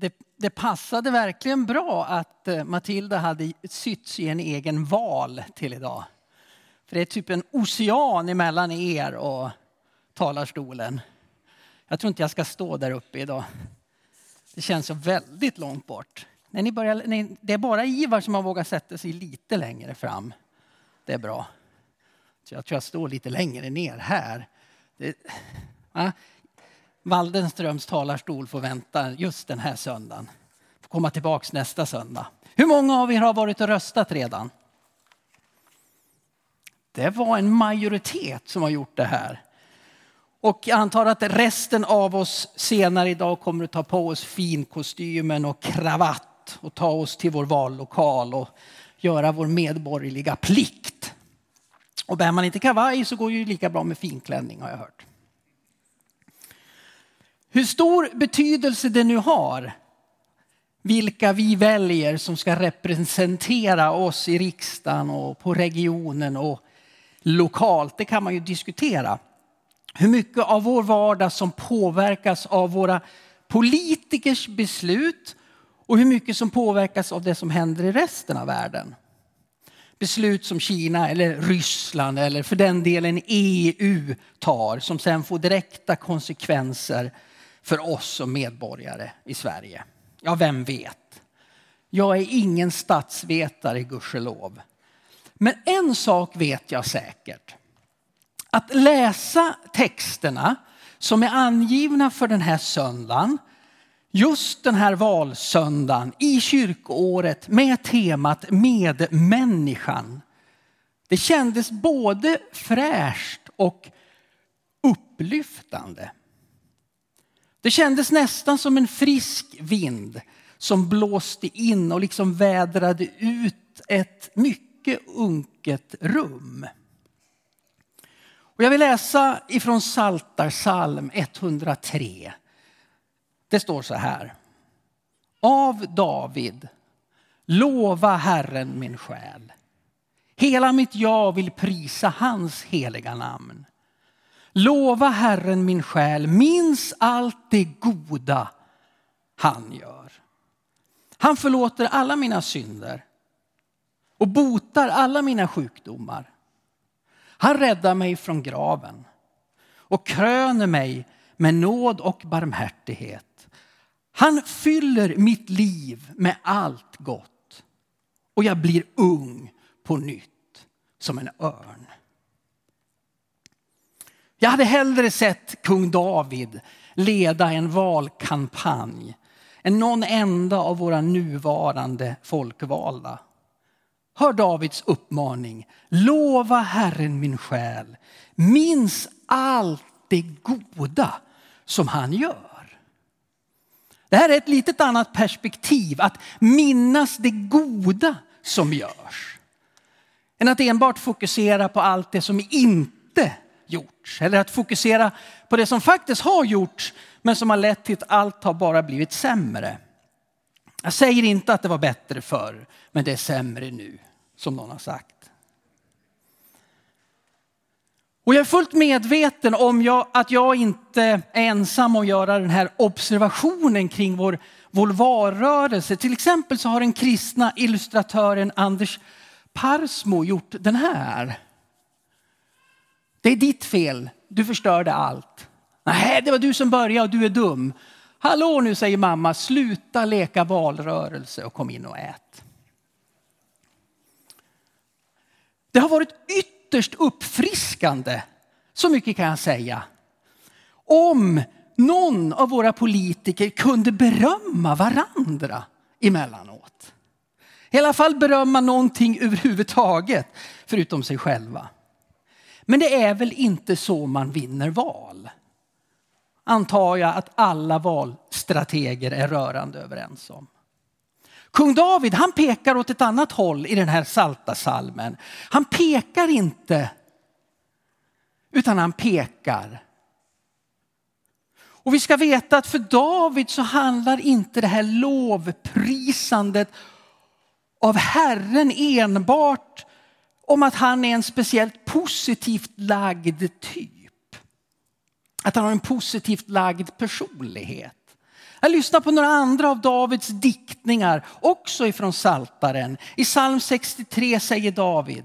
det, det passade verkligen bra att eh, Matilda hade sytts i en egen val till idag. För det är typ en ocean emellan er och talarstolen. Jag tror inte jag ska stå där uppe idag. Det känns så väldigt långt bort. När ni börjar, nej, det är bara Ivar som har vågat sätta sig lite längre fram. Det är bra. Så jag tror jag står lite längre ner här. Det, ja. Waldenströms talarstol får vänta just den här söndagen. Får komma tillbaks nästa söndag. Hur många av er har varit och röstat redan? Det var en majoritet som har gjort det här. Och jag antar att resten av oss senare idag kommer att ta på oss finkostymen och kravatt och ta oss till vår vallokal och göra vår medborgerliga plikt. Och bär man inte kavaj så går det ju lika bra med finklänning har jag hört. Hur stor betydelse det nu har vilka vi väljer som ska representera oss i riksdagen och på regionen och lokalt, det kan man ju diskutera. Hur mycket av vår vardag som påverkas av våra politikers beslut och hur mycket som påverkas av det som händer i resten av världen. Beslut som Kina eller Ryssland eller för den delen EU tar som sen får direkta konsekvenser för oss som medborgare i Sverige. Ja, vem vet? Jag är ingen statsvetare, gudskelov. Men en sak vet jag säkert. Att läsa texterna som är angivna för den här söndagen, just den här valsöndagen i kyrkoåret med temat medmänniskan. Det kändes både fräscht och upplyftande. Det kändes nästan som en frisk vind som blåste in och liksom vädrade ut ett mycket unket rum. Och jag vill läsa ifrån Saltarsalm 103. Det står så här. Av David, lova Herren min själ. Hela mitt jag vill prisa hans heliga namn. Lova Herren min själ, minns allt det goda han gör. Han förlåter alla mina synder och botar alla mina sjukdomar. Han räddar mig från graven och kröner mig med nåd och barmhärtighet. Han fyller mitt liv med allt gott och jag blir ung på nytt som en örn. Jag hade hellre sett kung David leda en valkampanj än någon enda av våra nuvarande folkvalda. Hör Davids uppmaning. Lova Herren min själ. Minns allt det goda som han gör. Det här är ett litet annat perspektiv, att minnas det goda som görs. Än att enbart fokusera på allt det som inte gjorts. Eller att fokusera på det som faktiskt har gjorts men som har lett till att allt har bara blivit sämre. Jag säger inte att det var bättre förr, men det är sämre nu, som någon har sagt. Och jag är fullt medveten om jag, att jag inte är ensam om att göra den här observationen kring vår, vår valrörelse. Till exempel så har den kristna illustratören Anders Parsmo gjort den här. Det är ditt fel, du förstörde allt. Nej, det var du som började och du är dum. Hallå nu säger mamma, sluta leka valrörelse och kom in och ät. Det har varit ytterst uppfriskande, så mycket kan jag säga. Om någon av våra politiker kunde berömma varandra emellanåt. I alla fall berömma någonting överhuvudtaget, förutom sig själva. Men det är väl inte så man vinner val? Antar jag att alla valstrateger är rörande överens om. Kung David han pekar åt ett annat håll i den här salta salmen. Han pekar inte utan han pekar. Och vi ska veta att för David så handlar inte det här lovprisandet av Herren enbart om att han är en speciellt positivt lagd typ. Att han har en positivt lagd personlighet. Jag lyssnar på några andra av Davids diktningar, också ifrån Saltaren. I psalm 63 säger David,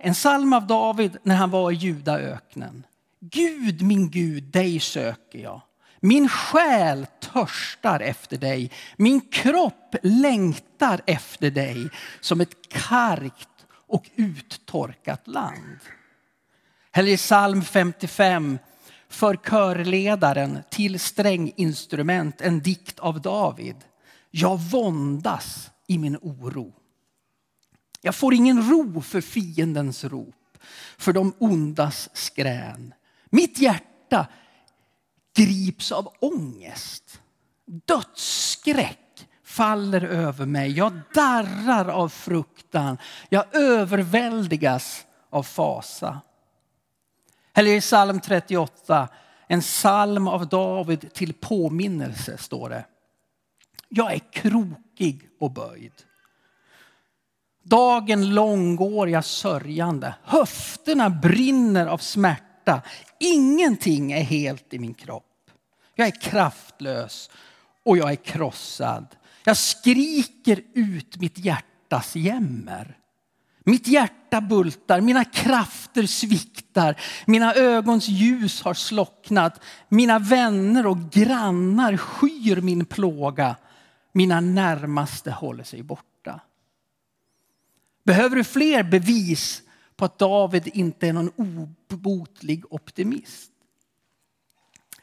en psalm av David när han var i Judaöknen. Gud, min Gud, dig söker jag. Min själ törstar efter dig. Min kropp längtar efter dig som ett kargt och uttorkat land. Eller i psalm 55 för körledaren till stränginstrument en dikt av David. Jag våndas i min oro. Jag får ingen ro för fiendens rop, för de ondas skrän. Mitt hjärta grips av ångest. Dödsskräck faller över mig. Jag darrar av fruktan. Jag överväldigas av fasa. Eller i psalm 38, en psalm av David till påminnelse står det. Jag är krokig och böjd. Dagen lång går jag sörjande. Höfterna brinner av smärta. Ingenting är helt i min kropp. Jag är kraftlös och jag är krossad. Jag skriker ut mitt hjärtas jämmer. Mitt hjärta bultar, mina krafter sviktar, mina ögons ljus har slocknat. Mina vänner och grannar skyr min plåga. Mina närmaste håller sig borta. Behöver du fler bevis på att David inte är någon obotlig optimist?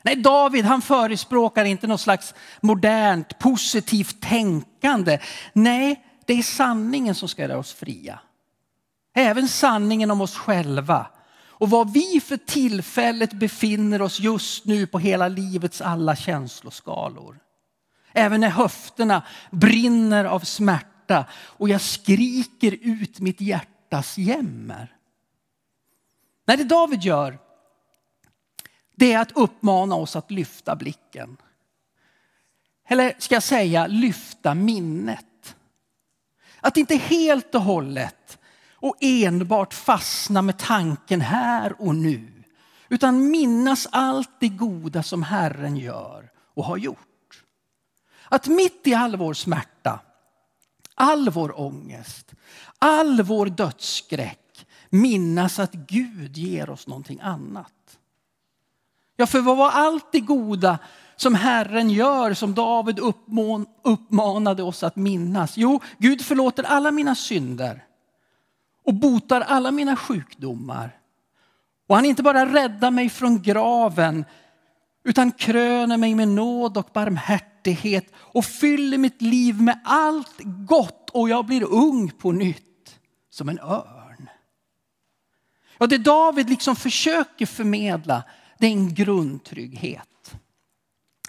Nej, David han förespråkar inte något slags modernt positivt tänkande. Nej, det är sanningen som ska göra oss fria. Även sanningen om oss själva och var vi för tillfället befinner oss just nu på hela livets alla känsloskalor. Även när höfterna brinner av smärta och jag skriker ut mitt hjärtas jämmer. När det David gör, det är att uppmana oss att lyfta blicken. Eller ska jag säga lyfta minnet. Att inte helt och hållet och enbart fastna med tanken här och nu. Utan minnas allt det goda som Herren gör och har gjort. Att mitt i all vår smärta, all vår ångest, all vår dödsskräck minnas att Gud ger oss någonting annat. Ja, för vad var allt det goda som Herren gör, som David uppmanade oss att minnas? Jo, Gud förlåter alla mina synder och botar alla mina sjukdomar. Och han inte bara räddar mig från graven utan kröner mig med nåd och barmhärtighet och fyller mitt liv med allt gott och jag blir ung på nytt som en örn. Ja, det David liksom försöker förmedla det är en grundtrygghet.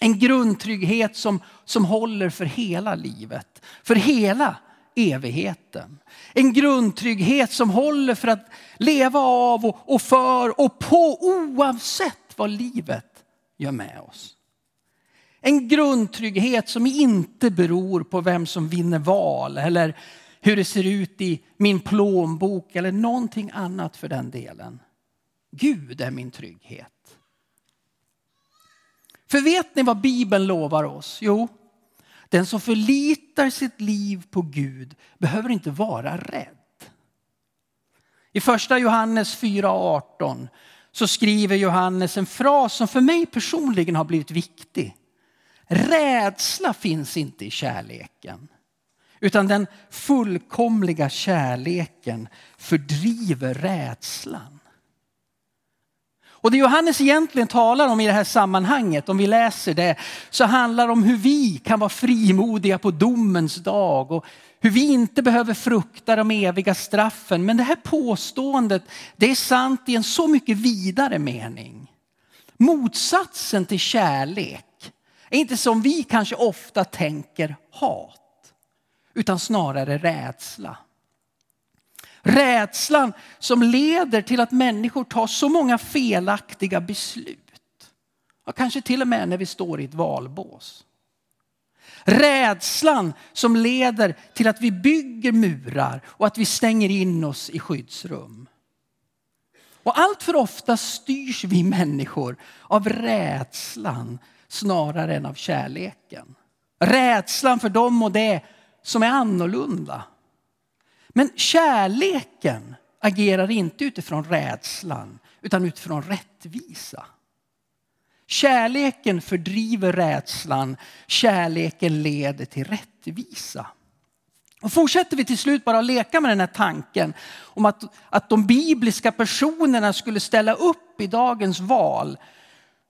En grundtrygghet som, som håller för hela livet, för hela evigheten. En grundtrygghet som håller för att leva av och, och för och på oavsett vad livet gör med oss. En grundtrygghet som inte beror på vem som vinner val eller hur det ser ut i min plånbok eller någonting annat för den delen. Gud är min trygghet. För vet ni vad Bibeln lovar oss? Jo, den som förlitar sitt liv på Gud behöver inte vara rädd. I första Johannes 4.18 så skriver Johannes en fras som för mig personligen har blivit viktig. Rädsla finns inte i kärleken. Utan den fullkomliga kärleken fördriver rädslan. Och det Johannes egentligen talar om i det här sammanhanget, om vi läser det, så handlar det om hur vi kan vara frimodiga på domens dag och hur vi inte behöver frukta de eviga straffen. Men det här påståendet, det är sant i en så mycket vidare mening. Motsatsen till kärlek är inte som vi kanske ofta tänker hat, utan snarare rädsla. Rädslan som leder till att människor tar så många felaktiga beslut. Ja, kanske till och med när vi står i ett valbås. Rädslan som leder till att vi bygger murar och att vi stänger in oss i skyddsrum. Och allt för ofta styrs vi människor av rädslan snarare än av kärleken. Rädslan för dem och det som är annorlunda. Men kärleken agerar inte utifrån rädslan utan utifrån rättvisa. Kärleken fördriver rädslan, kärleken leder till rättvisa. Och fortsätter vi till slut bara att leka med den här tanken om att, att de bibliska personerna skulle ställa upp i dagens val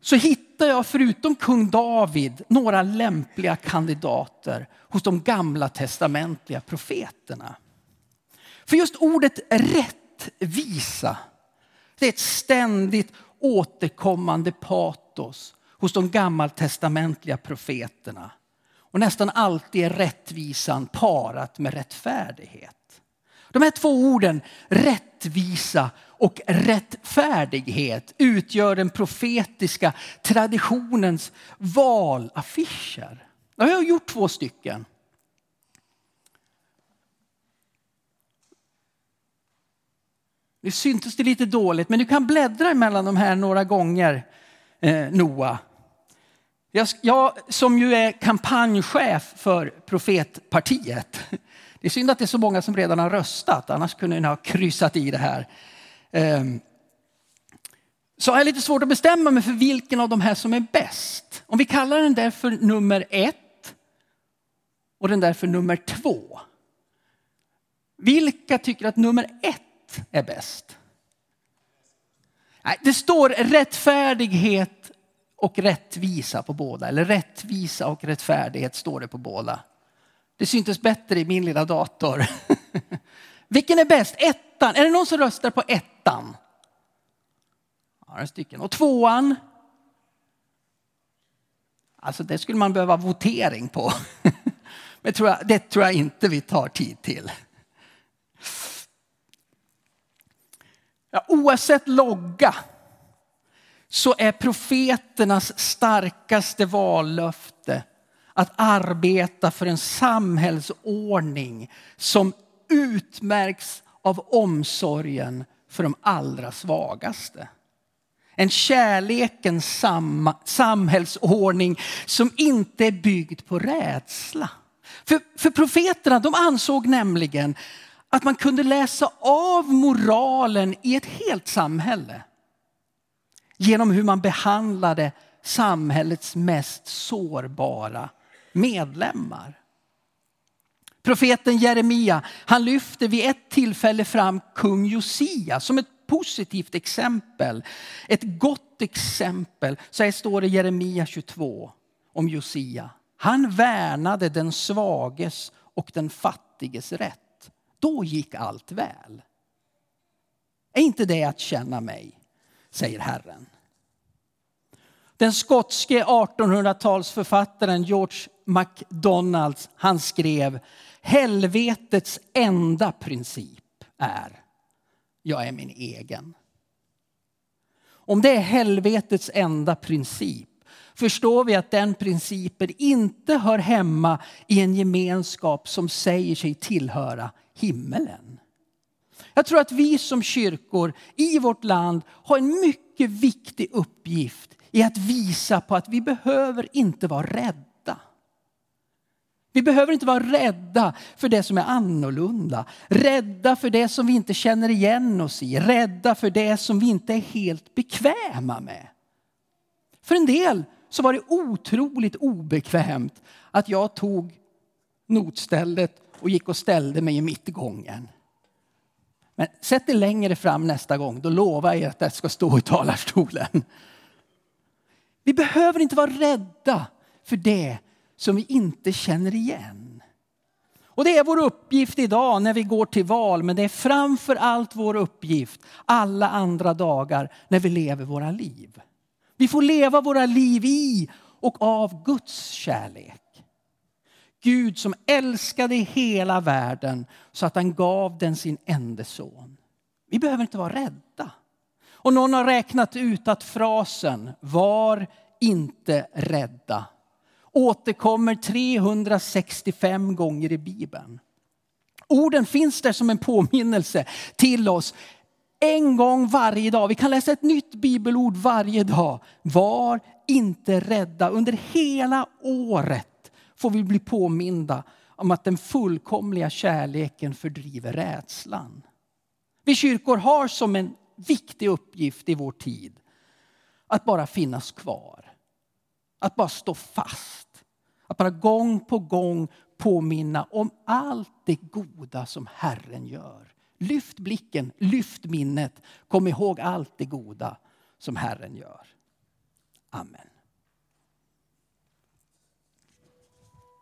så hittar jag förutom kung David några lämpliga kandidater hos de gamla testamentliga profeterna. För just ordet rättvisa, det är ett ständigt återkommande patos hos de gammaltestamentliga profeterna. Och nästan alltid är rättvisan parat med rättfärdighet. De här två orden, rättvisa och rättfärdighet, utgör den profetiska traditionens valaffischer. Jag har gjort två stycken. Nu syntes det lite dåligt, men du kan bläddra mellan de här några gånger, eh, Noa. Jag, jag, som ju är kampanjchef för Profetpartiet. Det är synd att det är så många som redan har röstat, annars kunde ni ha kryssat i det här. Eh, så har jag lite svårt att bestämma mig för vilken av de här som är bäst. Om vi kallar den där för nummer ett och den där för nummer två. Vilka tycker att nummer ett är bäst? Nej, det står rättfärdighet och rättvisa på båda. Eller rättvisa och rättfärdighet står det på båda. Det syntes bättre i min lilla dator. Vilken är bäst? Ettan. Är det någon som röstar på ettan? Några stycken. Och tvåan? Alltså det skulle man behöva votering på. Men det tror jag inte vi tar tid till. Ja, oavsett logga så är profeternas starkaste vallöfte att arbeta för en samhällsordning som utmärks av omsorgen för de allra svagaste. En kärlekens sam samhällsordning som inte är byggd på rädsla. För, för profeterna de ansåg nämligen att man kunde läsa av moralen i ett helt samhälle genom hur man behandlade samhällets mest sårbara medlemmar. Profeten Jeremia han lyfter vid ett tillfälle fram kung Josia som ett positivt exempel. Ett gott exempel. Så här står det i Jeremia 22 om Josia. Han värnade den svages och den fattiges rätt. Då gick allt väl. Är inte det att känna mig, säger Herren. Den skotske 1800-talsförfattaren George MacDonalds han skrev helvetets enda princip är jag är min egen. Om det är helvetets enda princip förstår vi att den principen inte hör hemma i en gemenskap som säger sig tillhöra himmelen. Jag tror att vi som kyrkor i vårt land har en mycket viktig uppgift i att visa på att vi behöver inte vara rädda. Vi behöver inte vara rädda för det som är annorlunda. Rädda för det som vi inte känner igen oss i. Rädda för det som vi inte är helt bekväma med. För en del så var det otroligt obekvämt att jag tog notstället och gick och ställde mig i mittgången. Men sätt det längre fram nästa gång, då lovar jag att jag ska stå i talarstolen. Vi behöver inte vara rädda för det som vi inte känner igen. Och det är vår uppgift idag när vi går till val, men det är framför allt vår uppgift alla andra dagar när vi lever våra liv. Vi får leva våra liv i och av Guds kärlek. Gud som älskade hela världen så att han gav den sin enda son. Vi behöver inte vara rädda. Och någon har räknat ut att frasen var inte rädda återkommer 365 gånger i Bibeln. Orden finns där som en påminnelse till oss en gång varje dag. Vi kan läsa ett nytt bibelord varje dag. Var inte rädda. Under hela året får vi bli påminda om att den fullkomliga kärleken fördriver rädslan. Vi kyrkor har som en viktig uppgift i vår tid att bara finnas kvar. Att bara stå fast. Att bara gång på gång påminna om allt det goda som Herren gör. Lyft blicken, lyft minnet, kom ihåg allt det goda som Herren gör. Amen.